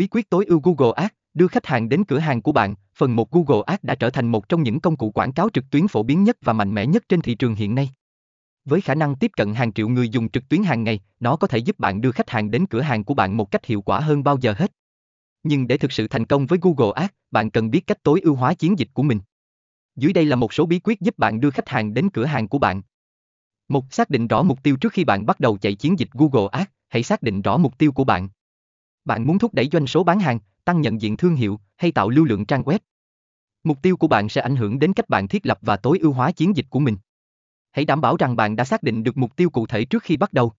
Bí quyết tối ưu Google Ads, đưa khách hàng đến cửa hàng của bạn, phần 1 Google Ads đã trở thành một trong những công cụ quảng cáo trực tuyến phổ biến nhất và mạnh mẽ nhất trên thị trường hiện nay. Với khả năng tiếp cận hàng triệu người dùng trực tuyến hàng ngày, nó có thể giúp bạn đưa khách hàng đến cửa hàng của bạn một cách hiệu quả hơn bao giờ hết. Nhưng để thực sự thành công với Google Ads, bạn cần biết cách tối ưu hóa chiến dịch của mình. Dưới đây là một số bí quyết giúp bạn đưa khách hàng đến cửa hàng của bạn. Một, xác định rõ mục tiêu trước khi bạn bắt đầu chạy chiến dịch Google Ads, hãy xác định rõ mục tiêu của bạn. Bạn muốn thúc đẩy doanh số bán hàng, tăng nhận diện thương hiệu hay tạo lưu lượng trang web. Mục tiêu của bạn sẽ ảnh hưởng đến cách bạn thiết lập và tối ưu hóa chiến dịch của mình. Hãy đảm bảo rằng bạn đã xác định được mục tiêu cụ thể trước khi bắt đầu.